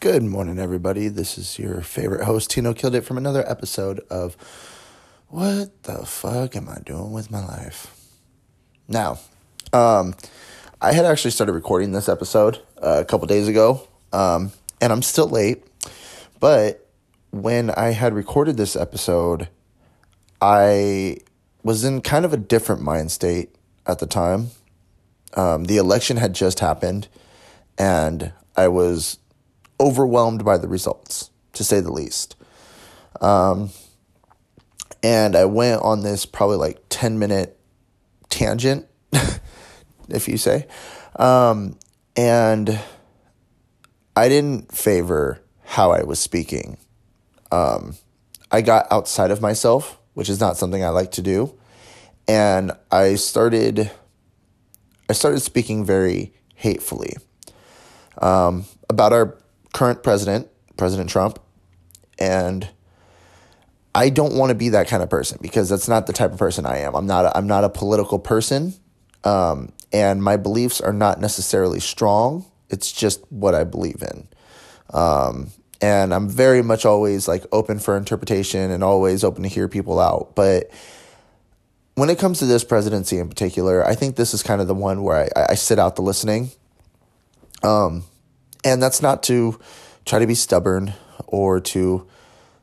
Good morning, everybody. This is your favorite host, Tino Killed It, from another episode of What the Fuck Am I Doing with My Life? Now, um, I had actually started recording this episode uh, a couple days ago, um, and I'm still late, but when I had recorded this episode, I was in kind of a different mind state at the time. Um, the election had just happened, and I was overwhelmed by the results, to say the least. Um, and I went on this probably like 10 minute tangent, if you say. Um, and I didn't favor how I was speaking. Um, I got outside of myself, which is not something I like to do. And I started I started speaking very hatefully um, about our current president, President Trump, and I don't want to be that kind of person because that's not the type of person I am. I'm not. A, I'm not a political person, um, and my beliefs are not necessarily strong. It's just what I believe in, um, and I'm very much always like open for interpretation and always open to hear people out. But when it comes to this presidency in particular, I think this is kind of the one where I, I sit out the listening. Um, and that's not to try to be stubborn or to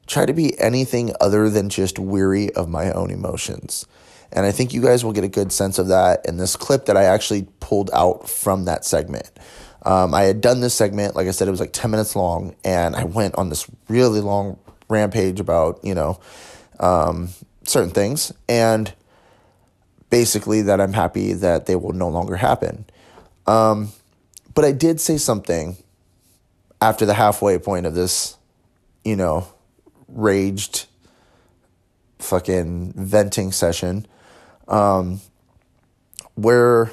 try to be anything other than just weary of my own emotions. And I think you guys will get a good sense of that in this clip that I actually pulled out from that segment. Um, I had done this segment, like I said, it was like 10 minutes long, and I went on this really long rampage about, you know, um, certain things. And basically that I'm happy that they will no longer happen. Um, but I did say something after the halfway point of this, you know, raged fucking venting session, um, where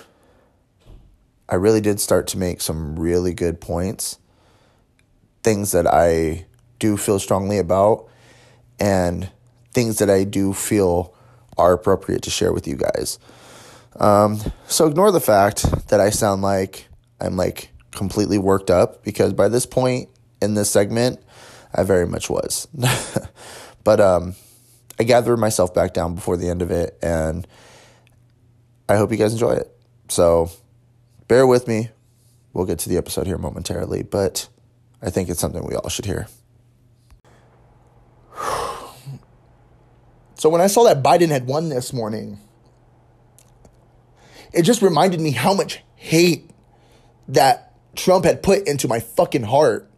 I really did start to make some really good points, things that I do feel strongly about, and things that I do feel are appropriate to share with you guys. Um, so ignore the fact that I sound like I'm like completely worked up because by this point in this segment, I very much was. but um, I gathered myself back down before the end of it, and I hope you guys enjoy it. So bear with me. We'll get to the episode here momentarily, but I think it's something we all should hear. So when I saw that Biden had won this morning, it just reminded me how much hate that Trump had put into my fucking heart.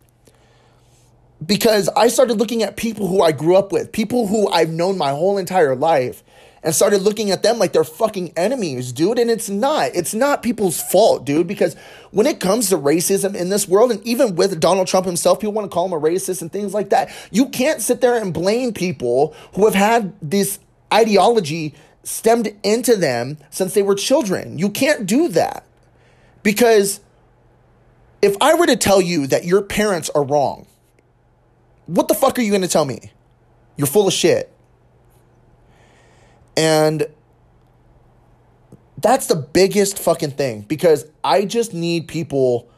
Because I started looking at people who I grew up with, people who I've known my whole entire life, and started looking at them like they're fucking enemies, dude. And it's not. It's not people's fault, dude, because when it comes to racism in this world, and even with Donald Trump himself, people want to call him a racist and things like that. You can't sit there and blame people who have had this ideology stemmed into them since they were children. You can't do that. Because if I were to tell you that your parents are wrong, what the fuck are you going to tell me? You're full of shit. And that's the biggest fucking thing because I just need people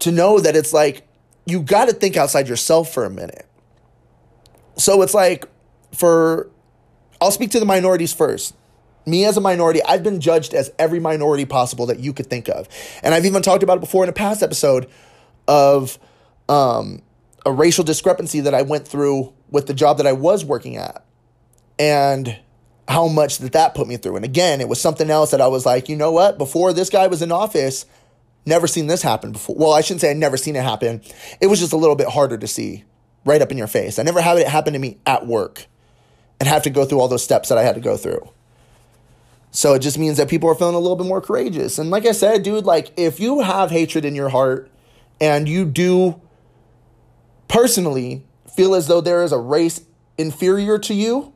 to know that it's like you got to think outside yourself for a minute. So it's like for I'll speak to the minorities first. Me as a minority, I've been judged as every minority possible that you could think of. And I've even talked about it before in a past episode of um, a racial discrepancy that I went through with the job that I was working at and how much that that put me through. And again, it was something else that I was like, you know what? Before this guy was in office, never seen this happen before. Well, I shouldn't say I never seen it happen. It was just a little bit harder to see right up in your face. I never had it happen to me at work and have to go through all those steps that I had to go through. So it just means that people are feeling a little bit more courageous. And like I said, dude, like if you have hatred in your heart and you do personally feel as though there is a race inferior to you,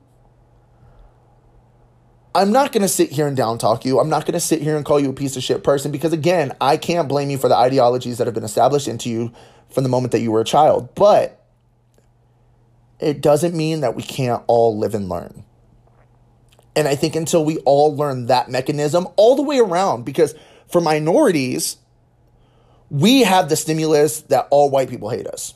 I'm not going to sit here and down talk you. I'm not going to sit here and call you a piece of shit person because, again, I can't blame you for the ideologies that have been established into you from the moment that you were a child. But it doesn't mean that we can't all live and learn. And I think until we all learn that mechanism all the way around, because for minorities, we have the stimulus that all white people hate us.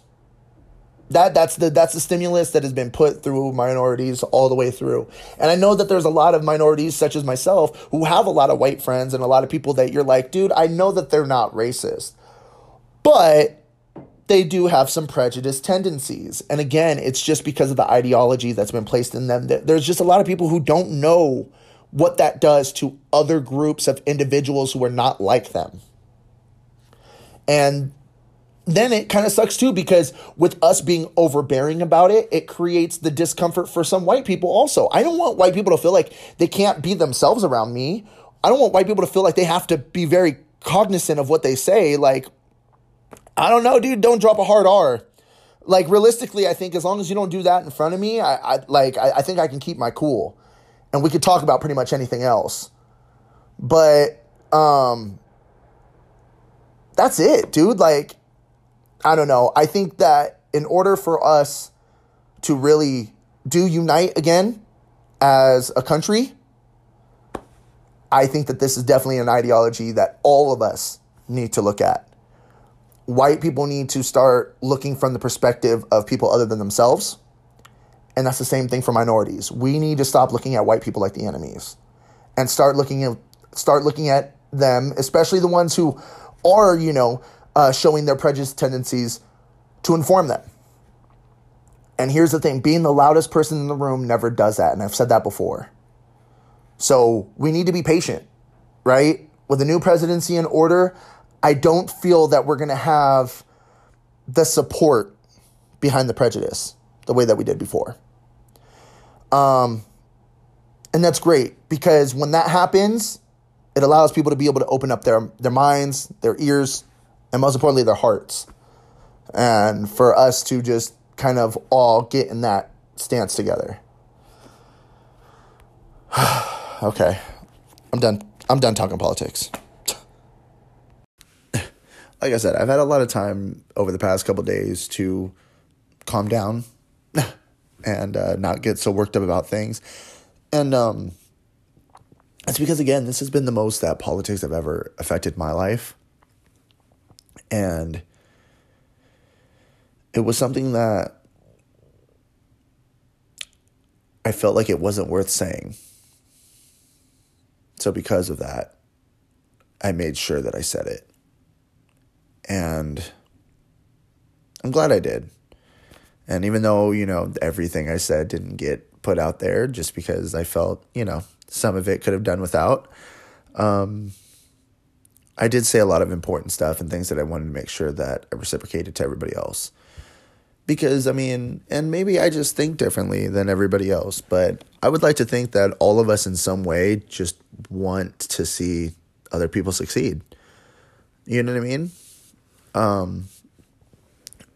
That that's the that's the stimulus that has been put through minorities all the way through. And I know that there's a lot of minorities such as myself who have a lot of white friends and a lot of people that you're like, dude, I know that they're not racist. But they do have some prejudice tendencies. And again, it's just because of the ideology that's been placed in them. There's just a lot of people who don't know what that does to other groups of individuals who are not like them. And then it kind of sucks too because with us being overbearing about it, it creates the discomfort for some white people also. I don't want white people to feel like they can't be themselves around me. I don't want white people to feel like they have to be very cognizant of what they say. Like, I don't know, dude, don't drop a hard R. Like realistically, I think as long as you don't do that in front of me, I, I like I, I think I can keep my cool. And we could talk about pretty much anything else. But um that's it, dude. Like, I don't know. I think that in order for us to really do unite again as a country, I think that this is definitely an ideology that all of us need to look at. White people need to start looking from the perspective of people other than themselves. And that's the same thing for minorities. We need to stop looking at white people like the enemies and start looking at start looking at them, especially the ones who are, you know, uh, showing their prejudice tendencies to inform them. And here's the thing being the loudest person in the room never does that. And I've said that before. So we need to be patient, right? With the new presidency in order, I don't feel that we're going to have the support behind the prejudice the way that we did before. Um, and that's great because when that happens, it allows people to be able to open up their their minds, their ears, and most importantly their hearts. And for us to just kind of all get in that stance together. okay. I'm done. I'm done talking politics. Like I said, I've had a lot of time over the past couple days to calm down and uh, not get so worked up about things. And um, it's because, again, this has been the most that politics have ever affected my life. And it was something that I felt like it wasn't worth saying. So, because of that, I made sure that I said it. And I'm glad I did. And even though, you know, everything I said didn't get put out there just because I felt, you know, some of it could have done without. Um, I did say a lot of important stuff and things that I wanted to make sure that I reciprocated to everybody else. Because, I mean, and maybe I just think differently than everybody else, but I would like to think that all of us in some way just want to see other people succeed. You know what I mean? Um,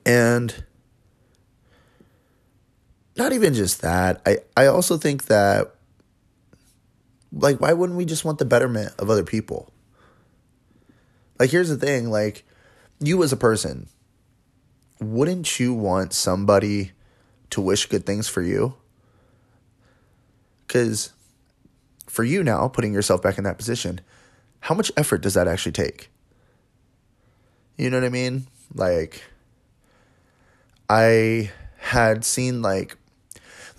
and not even just that, I, I also think that like why wouldn't we just want the betterment of other people? Like here's the thing like you as a person wouldn't you want somebody to wish good things for you? Cuz for you now putting yourself back in that position how much effort does that actually take you know what i mean like i had seen like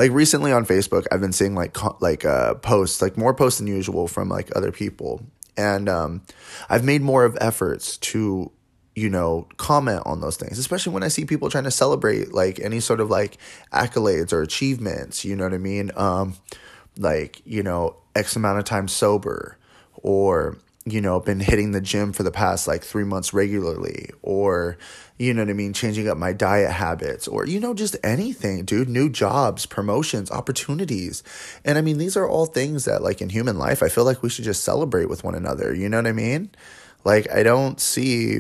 like recently on Facebook, I've been seeing like like uh, posts, like more posts than usual from like other people, and um, I've made more of efforts to you know comment on those things, especially when I see people trying to celebrate like any sort of like accolades or achievements. You know what I mean? Um, like you know X amount of time sober, or you know, been hitting the gym for the past like three months regularly, or, you know what I mean, changing up my diet habits, or, you know, just anything, dude, new jobs, promotions, opportunities. And I mean, these are all things that, like, in human life, I feel like we should just celebrate with one another. You know what I mean? Like, I don't see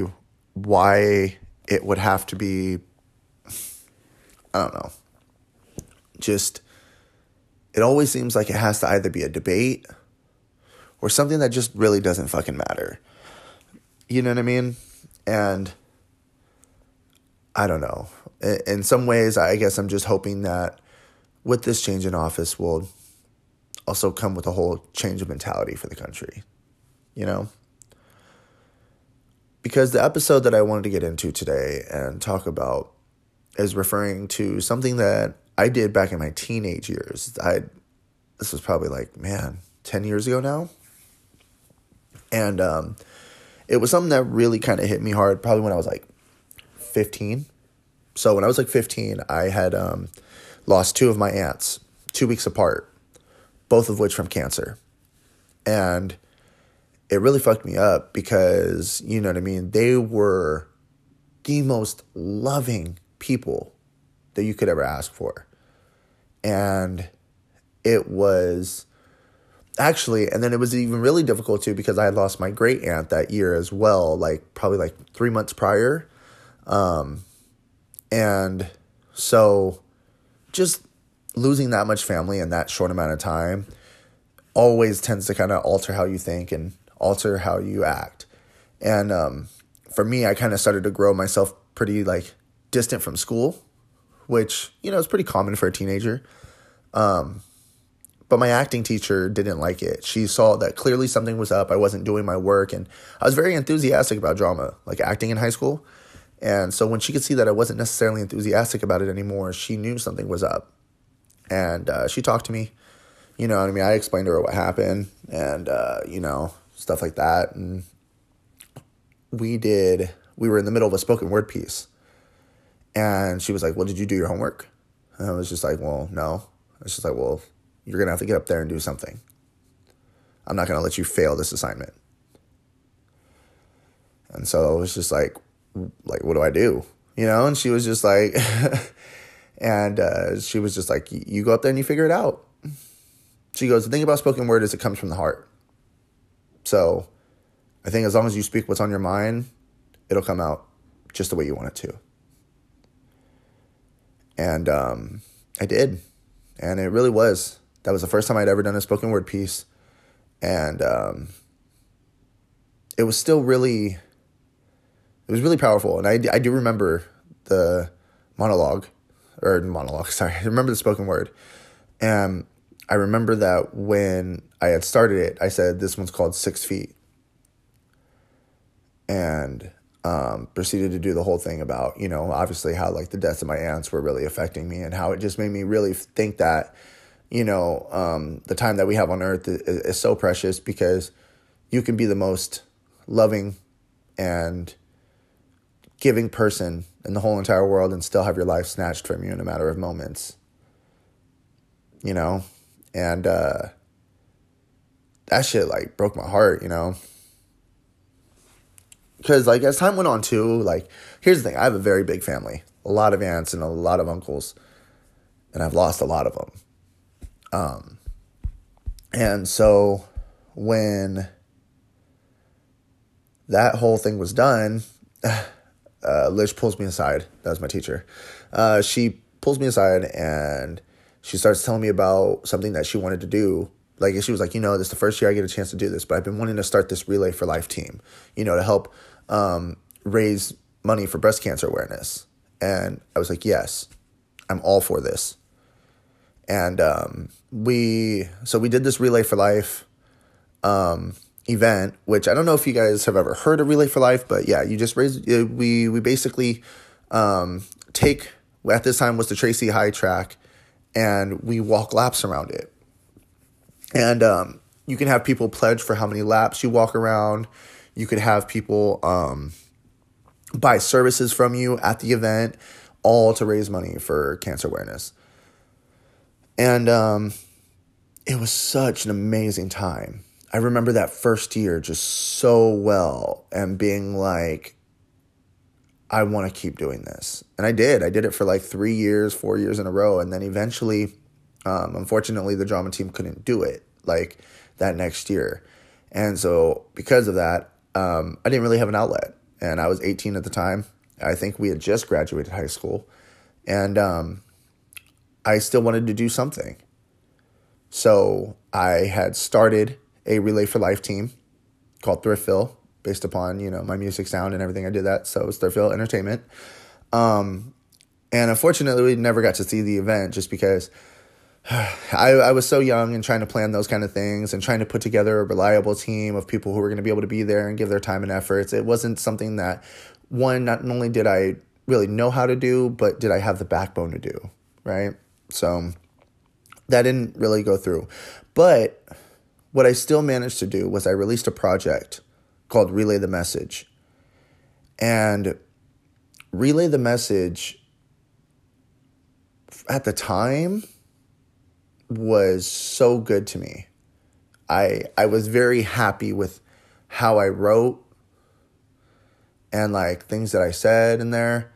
why it would have to be, I don't know, just, it always seems like it has to either be a debate or something that just really doesn't fucking matter. You know what I mean? And I don't know. In some ways, I guess I'm just hoping that with this change in office will also come with a whole change of mentality for the country. You know? because the episode that I wanted to get into today and talk about is referring to something that I did back in my teenage years. I this was probably like man, ten years ago now, and um, it was something that really kind of hit me hard. Probably when I was like fifteen. So when I was like fifteen, I had um, lost two of my aunts two weeks apart, both of which from cancer, and it really fucked me up because you know what I mean. They were the most loving people that you could ever ask for. And it was actually, and then it was even really difficult too because I had lost my great aunt that year as well, like probably like three months prior. Um, and so just losing that much family in that short amount of time always tends to kind of alter how you think and alter how you act. And um, for me, I kind of started to grow myself pretty like distant from school, which, you know, is pretty common for a teenager. Um, but my acting teacher didn't like it. She saw that clearly something was up. I wasn't doing my work, and I was very enthusiastic about drama, like acting in high school. And so when she could see that I wasn't necessarily enthusiastic about it anymore, she knew something was up. And uh, she talked to me. You know what I mean? I explained to her what happened and, uh, you know, stuff like that. And we did, we were in the middle of a spoken word piece. And she was like, Well, did you do your homework? And I was just like, Well, no. It's just like, Well, you're going to have to get up there and do something. I'm not going to let you fail this assignment. And so it was just like, like, what do I do? You know? And she was just like, and uh, she was just like, you go up there and you figure it out. She goes, the thing about spoken word is it comes from the heart. So I think as long as you speak what's on your mind, it'll come out just the way you want it to. And um, I did. And it really was. That was the first time I'd ever done a spoken word piece. And um, it was still really, it was really powerful. And I, I do remember the monologue, or monologue, sorry. I remember the spoken word. And I remember that when I had started it, I said, this one's called Six Feet. And um, proceeded to do the whole thing about, you know, obviously how like the deaths of my aunts were really affecting me and how it just made me really think that, you know, um, the time that we have on earth is, is so precious because you can be the most loving and giving person in the whole entire world and still have your life snatched from you in a matter of moments. You know? And uh that shit like broke my heart, you know because like as time went on too like here's the thing i have a very big family a lot of aunts and a lot of uncles and i've lost a lot of them um and so when that whole thing was done uh, lish pulls me aside that was my teacher uh, she pulls me aside and she starts telling me about something that she wanted to do like she was like you know this is the first year i get a chance to do this but i've been wanting to start this relay for life team you know to help um, raise money for breast cancer awareness. And I was like, yes, I'm all for this. And um, we, so we did this Relay for Life um, event, which I don't know if you guys have ever heard of Relay for Life, but yeah, you just raise, we, we basically um, take, at this time was the Tracy High track, and we walk laps around it. And um, you can have people pledge for how many laps you walk around. You could have people um, buy services from you at the event, all to raise money for cancer awareness. And um, it was such an amazing time. I remember that first year just so well and being like, I want to keep doing this. And I did. I did it for like three years, four years in a row. And then eventually, um, unfortunately, the drama team couldn't do it like that next year. And so, because of that, um, I didn't really have an outlet. And I was 18 at the time. I think we had just graduated high school. And um, I still wanted to do something. So I had started a Relay for Life team called Thriftville, based upon, you know, my music sound and everything. I did that. So it was Thriftville Entertainment. Um, and unfortunately, we never got to see the event just because I, I was so young and trying to plan those kind of things and trying to put together a reliable team of people who were going to be able to be there and give their time and efforts. It wasn't something that, one, not only did I really know how to do, but did I have the backbone to do, right? So that didn't really go through. But what I still managed to do was I released a project called Relay the Message. And Relay the Message at the time was so good to me. I I was very happy with how I wrote and like things that I said in there.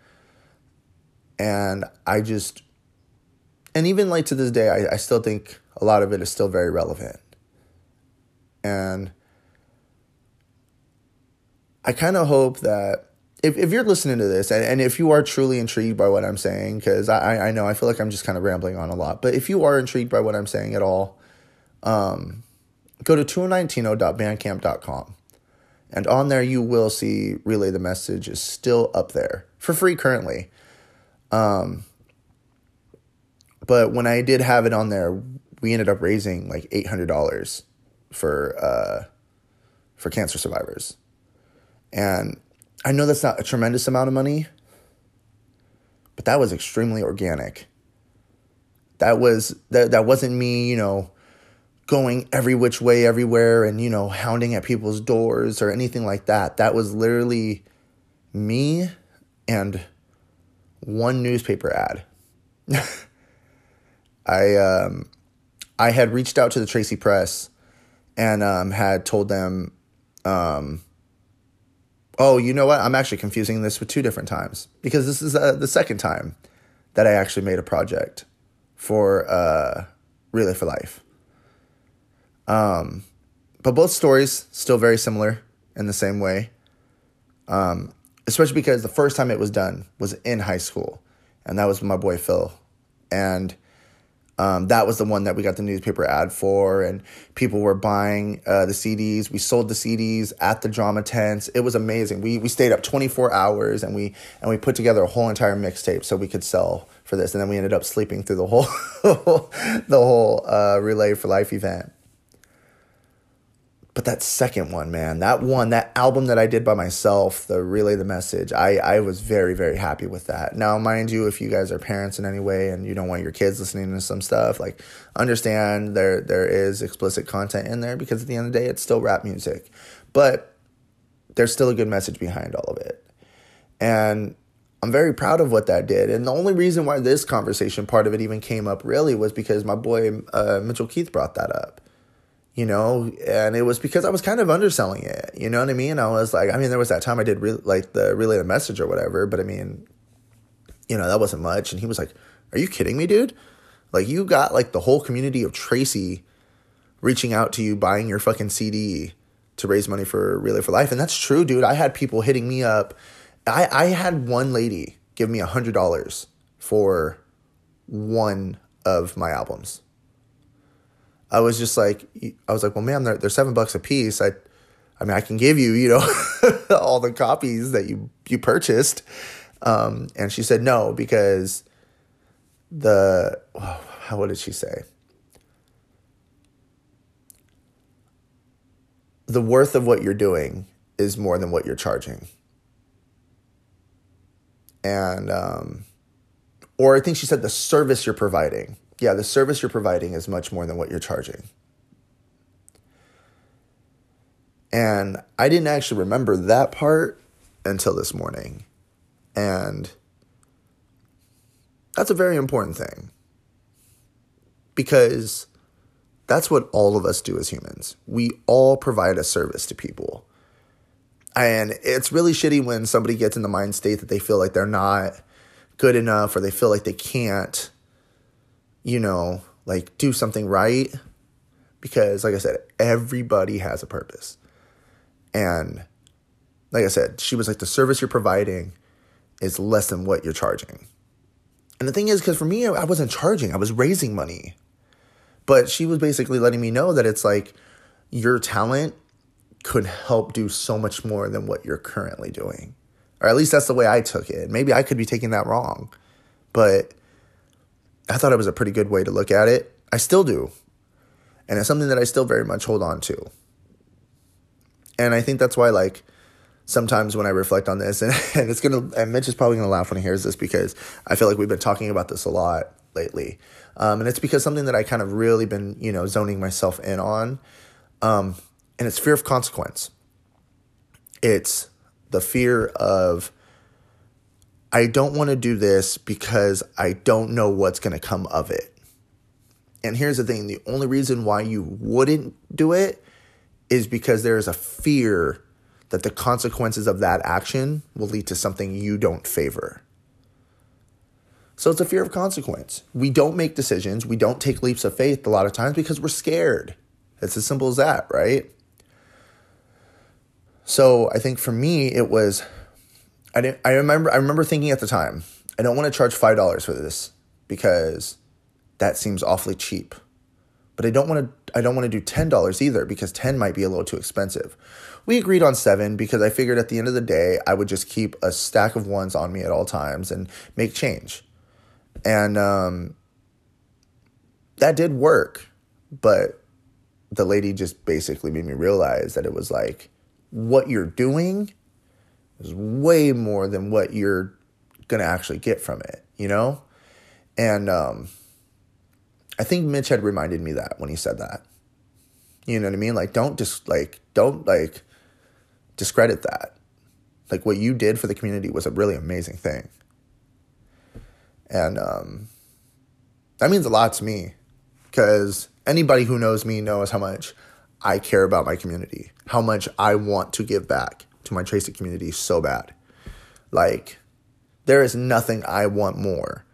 And I just and even like to this day I, I still think a lot of it is still very relevant. And I kind of hope that if, if you're listening to this and, and if you are truly intrigued by what I'm saying, because I, I know I feel like I'm just kind of rambling on a lot, but if you are intrigued by what I'm saying at all, um, go to 219bandcamp.com. And on there, you will see Relay the Message is still up there for free currently. Um, but when I did have it on there, we ended up raising like $800 for, uh, for cancer survivors. And I know that's not a tremendous amount of money, but that was extremely organic. That was that that wasn't me, you know, going every which way everywhere and you know hounding at people's doors or anything like that. That was literally me and one newspaper ad. I um I had reached out to the Tracy Press and um, had told them um, oh, you know what? I'm actually confusing this with two different times because this is uh, the second time that I actually made a project for uh, for Life. Um, but both stories still very similar in the same way. Um, especially because the first time it was done was in high school, and that was my boy Phil, and um, that was the one that we got the newspaper ad for, and people were buying uh, the CDs. We sold the CDs at the drama tents. It was amazing. We we stayed up twenty four hours, and we and we put together a whole entire mixtape so we could sell for this. And then we ended up sleeping through the whole the whole uh, relay for life event. But that second one, man, that one, that album that I did by myself, the Relay the Message, I, I was very, very happy with that. Now, mind you, if you guys are parents in any way and you don't want your kids listening to some stuff, like understand there there is explicit content in there because at the end of the day, it's still rap music. But there's still a good message behind all of it. And I'm very proud of what that did. And the only reason why this conversation part of it even came up really was because my boy uh, Mitchell Keith brought that up you know, and it was because I was kind of underselling it, you know what I mean? I was like, I mean, there was that time I did re- like the relay the message or whatever, but I mean, you know, that wasn't much. And he was like, Are you kidding me, dude? Like, you got like the whole community of Tracy reaching out to you, buying your fucking CD to raise money for Relay for Life. And that's true, dude. I had people hitting me up. I, I had one lady give me a $100 for one of my albums. I was just like, I was like, well, ma'am, they're, they're seven bucks a piece. I, I mean, I can give you, you know, all the copies that you you purchased. Um, and she said no because the oh, how what did she say? The worth of what you're doing is more than what you're charging. And um, or I think she said the service you're providing yeah, the service you're providing is much more than what you're charging. And I didn't actually remember that part until this morning. And that's a very important thing because that's what all of us do as humans. We all provide a service to people. And it's really shitty when somebody gets in the mind state that they feel like they're not good enough or they feel like they can't you know, like do something right because like I said, everybody has a purpose. And like I said, she was like the service you're providing is less than what you're charging. And the thing is cuz for me I wasn't charging, I was raising money. But she was basically letting me know that it's like your talent could help do so much more than what you're currently doing. Or at least that's the way I took it. Maybe I could be taking that wrong. But I thought it was a pretty good way to look at it. I still do. And it's something that I still very much hold on to. And I think that's why, like, sometimes when I reflect on this, and, and it's gonna, and Mitch is probably gonna laugh when he hears this because I feel like we've been talking about this a lot lately. Um, and it's because something that I kind of really been, you know, zoning myself in on. Um, and it's fear of consequence. It's the fear of, I don't want to do this because I don't know what's going to come of it. And here's the thing the only reason why you wouldn't do it is because there is a fear that the consequences of that action will lead to something you don't favor. So it's a fear of consequence. We don't make decisions, we don't take leaps of faith a lot of times because we're scared. It's as simple as that, right? So I think for me it was I didn't I remember I remember thinking at the time, I don't want to charge $5 for this because that seems awfully cheap. But I don't want to I don't want to do $10 either because 10 might be a little too expensive. We agreed on 7 because I figured at the end of the day I would just keep a stack of ones on me at all times and make change. And um, that did work, but the lady just basically made me realize that it was like what you're doing is way more than what you're going to actually get from it, you know? And um, I think Mitch had reminded me that when he said that. You know what I mean? Like don't just like don't like discredit that. Like what you did for the community was a really amazing thing. And um, that means a lot to me because anybody who knows me knows how much I care about my community, how much I want to give back to my Tracy community so bad. Like, there is nothing I want more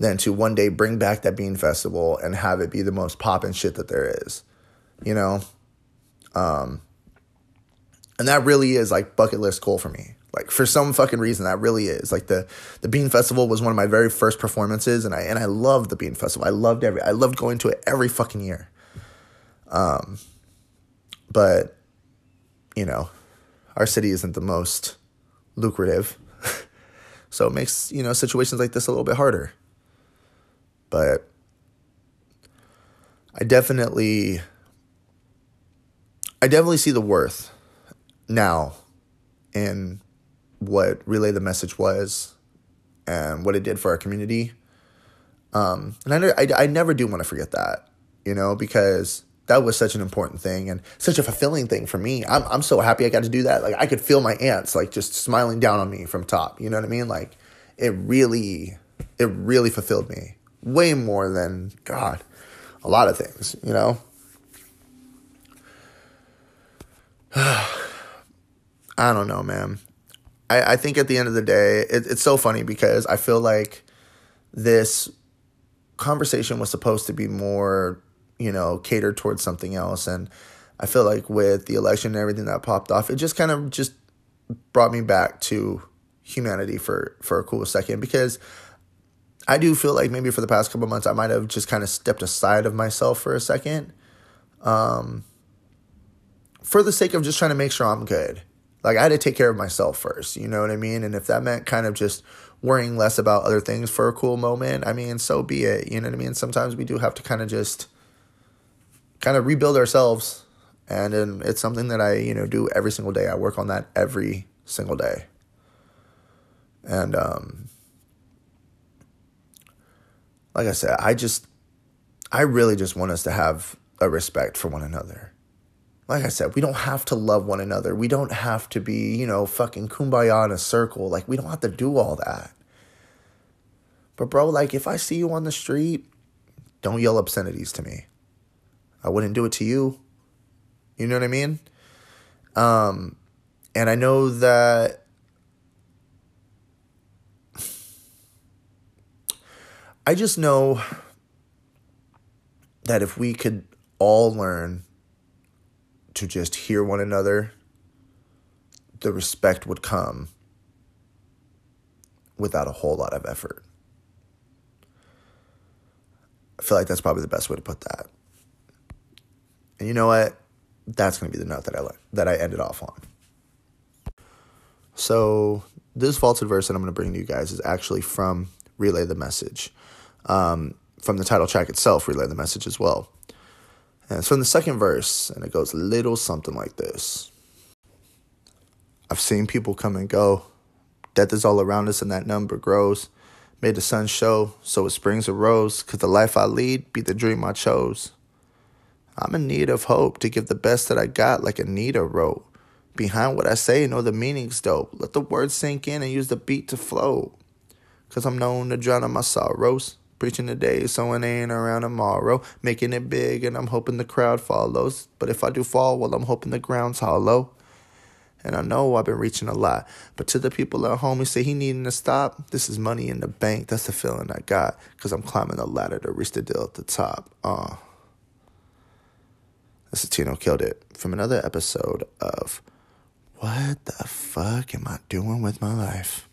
than to one day bring back that bean festival and have it be the most poppin' shit that there is. You know? Um and that really is like bucket list goal for me. Like for some fucking reason that really is. Like the the Bean Festival was one of my very first performances and I and I loved the Bean Festival. I loved every I loved going to it every fucking year. Um but you know, our city isn't the most lucrative. so it makes, you know, situations like this a little bit harder. But I definitely I definitely see the worth now in what relay the message was and what it did for our community. Um, and I, I, I never do want to forget that, you know, because that was such an important thing and such a fulfilling thing for me. I'm, I'm so happy I got to do that. Like I could feel my aunts like just smiling down on me from top. You know what I mean? Like it really, it really fulfilled me way more than God, a lot of things, you know? I don't know, man. I, I think at the end of the day, it, it's so funny because I feel like this conversation was supposed to be more, you know, cater towards something else. And I feel like with the election and everything that popped off, it just kind of just brought me back to humanity for for a cool second because I do feel like maybe for the past couple months I might have just kind of stepped aside of myself for a second, um, for the sake of just trying to make sure I'm good. Like I had to take care of myself first, you know what I mean? And if that meant kind of just worrying less about other things for a cool moment, I mean, so be it. You know what I mean? Sometimes we do have to kind of just kind of rebuild ourselves. And, and it's something that I, you know, do every single day. I work on that every single day. And um like I said, I just I really just want us to have a respect for one another like I said, we don't have to love one another. We don't have to be, you know, fucking kumbaya in a circle. Like, we don't have to do all that. But, bro, like, if I see you on the street, don't yell obscenities to me. I wouldn't do it to you. You know what I mean? Um, and I know that I just know that if we could all learn to just hear one another, the respect would come without a whole lot of effort. I feel like that's probably the best way to put that. And you know what? That's going to be the note that I that I ended off on. So this vaulted verse that I'm going to bring to you guys is actually from Relay the Message. Um, from the title track itself relay the message as well. And it's from the second verse, and it goes a little something like this I've seen people come and go. Death is all around us, and that number grows. Made the sun show, so it springs a rose, cause the life I lead be the dream I chose. I'm in need of hope to give the best that I got, like Anita wrote. Behind what I say, know the meaning's dope. Let the words sink in and use the beat to flow. Cause I'm known to drown out my sorrows. Preaching today, so it ain't around tomorrow. Making it big, and I'm hoping the crowd follows. But if I do fall, well, I'm hoping the ground's hollow. And I know I've been reaching a lot. But to the people at home who say he needing to stop, this is money in the bank. That's the feeling I got. Cause I'm climbing the ladder to reach the deal at the top. Uh. Is Killed It from another episode of What the fuck am I doing with my life?